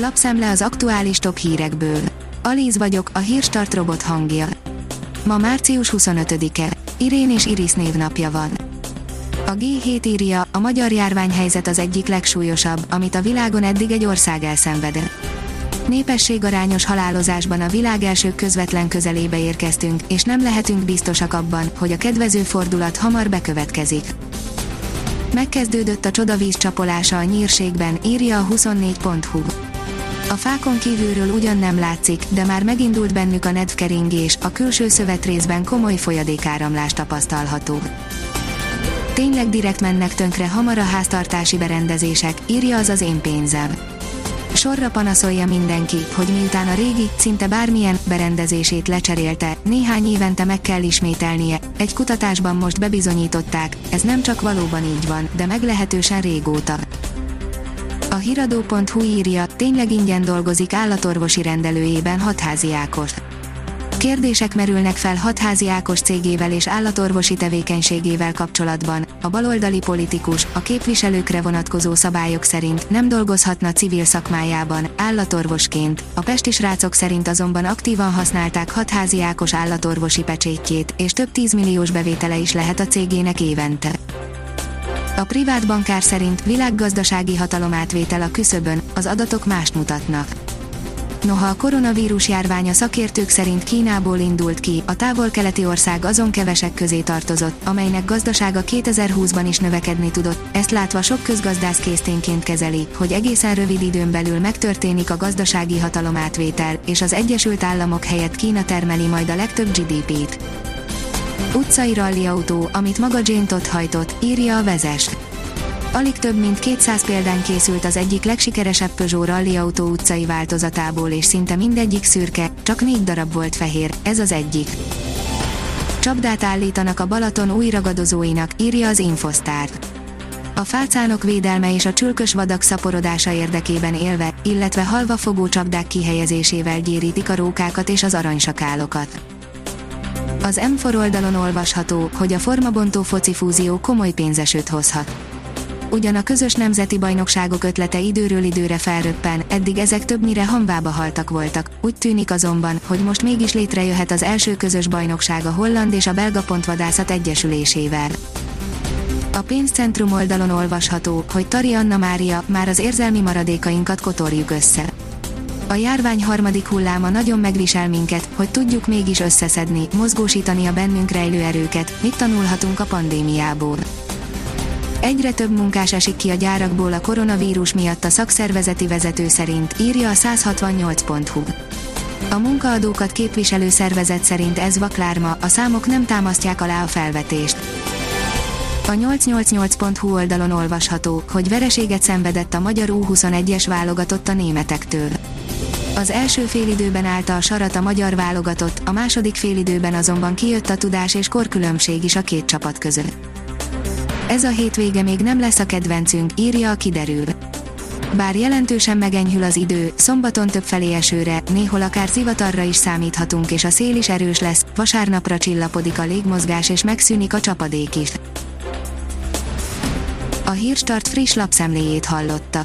Lapszemle az aktuális top hírekből. Alíz vagyok, a hírstart robot hangja. Ma március 25-e. Irén és Iris névnapja van. A G7 írja, a magyar járványhelyzet az egyik legsúlyosabb, amit a világon eddig egy ország elszenvedett. Népességarányos halálozásban a világ első közvetlen közelébe érkeztünk, és nem lehetünk biztosak abban, hogy a kedvező fordulat hamar bekövetkezik. Megkezdődött a csodavíz csapolása a nyírségben, írja a 24.hu. A fákon kívülről ugyan nem látszik, de már megindult bennük a nedvkeringés, a külső szövetrészben komoly folyadékáramlás tapasztalható. Tényleg direkt mennek tönkre hamar a háztartási berendezések, írja az az én pénzem. Sorra panaszolja mindenki, hogy miután a régi, szinte bármilyen berendezését lecserélte, néhány évente meg kell ismételnie. Egy kutatásban most bebizonyították, ez nem csak valóban így van, de meglehetősen régóta. A hiradó.hu írja, tényleg ingyen dolgozik állatorvosi rendelőjében hatházi Ákos. Kérdések merülnek fel hatházi Ákos cégével és állatorvosi tevékenységével kapcsolatban. A baloldali politikus, a képviselőkre vonatkozó szabályok szerint nem dolgozhatna civil szakmájában, állatorvosként. A pesti srácok szerint azonban aktívan használták hatházi Ákos állatorvosi pecsétjét, és több tízmilliós bevétele is lehet a cégének évente. A privát bankár szerint világgazdasági hatalomátvétel a küszöbön, az adatok mást mutatnak. Noha a koronavírus járvány a szakértők szerint Kínából indult ki, a távol-keleti ország azon kevesek közé tartozott, amelynek gazdasága 2020-ban is növekedni tudott, ezt látva sok közgazdász készténként kezeli, hogy egészen rövid időn belül megtörténik a gazdasági hatalomátvétel, és az Egyesült Államok helyett Kína termeli majd a legtöbb GDP-t. Utcai rallyautó, amit maga Jane Todd hajtott, írja a vezes. Alig több mint 200 példány készült az egyik legsikeresebb Peugeot rallyautó utcai változatából és szinte mindegyik szürke, csak négy darab volt fehér, ez az egyik. Csapdát állítanak a Balaton új ragadozóinak, írja az Infosztár. A fácánok védelme és a csülkös vadak szaporodása érdekében élve, illetve halva fogó csapdák kihelyezésével gyérítik a rókákat és az aranysakálokat. Az M4 oldalon olvasható, hogy a formabontó foci fúzió komoly pénzesőt hozhat. Ugyan a közös nemzeti bajnokságok ötlete időről időre felröppen, eddig ezek többnyire hamvába haltak voltak, úgy tűnik azonban, hogy most mégis létrejöhet az első közös bajnokság a holland és a belga pontvadászat egyesülésével. A pénzcentrum oldalon olvasható, hogy Tari Anna Mária, már az érzelmi maradékainkat kotorjuk össze. A járvány harmadik hulláma nagyon megvisel minket, hogy tudjuk mégis összeszedni, mozgósítani a bennünk rejlő erőket, mit tanulhatunk a pandémiából. Egyre több munkás esik ki a gyárakból a koronavírus miatt a szakszervezeti vezető szerint, írja a 168.hu. A munkaadókat képviselő szervezet szerint ez vaklárma, a számok nem támasztják alá a felvetést. A 888.hu oldalon olvasható, hogy vereséget szenvedett a magyar U21-es válogatott a németektől. Az első félidőben állta a sarat a magyar válogatott, a második félidőben azonban kijött a tudás és korkülönbség is a két csapat között. Ez a hétvége még nem lesz a kedvencünk, írja a kiderül. Bár jelentősen megenyhül az idő, szombaton több felé esőre, néhol akár zivatarra is számíthatunk és a szél is erős lesz, vasárnapra csillapodik a légmozgás és megszűnik a csapadék is. A Hírstart friss lapszemléjét hallotta.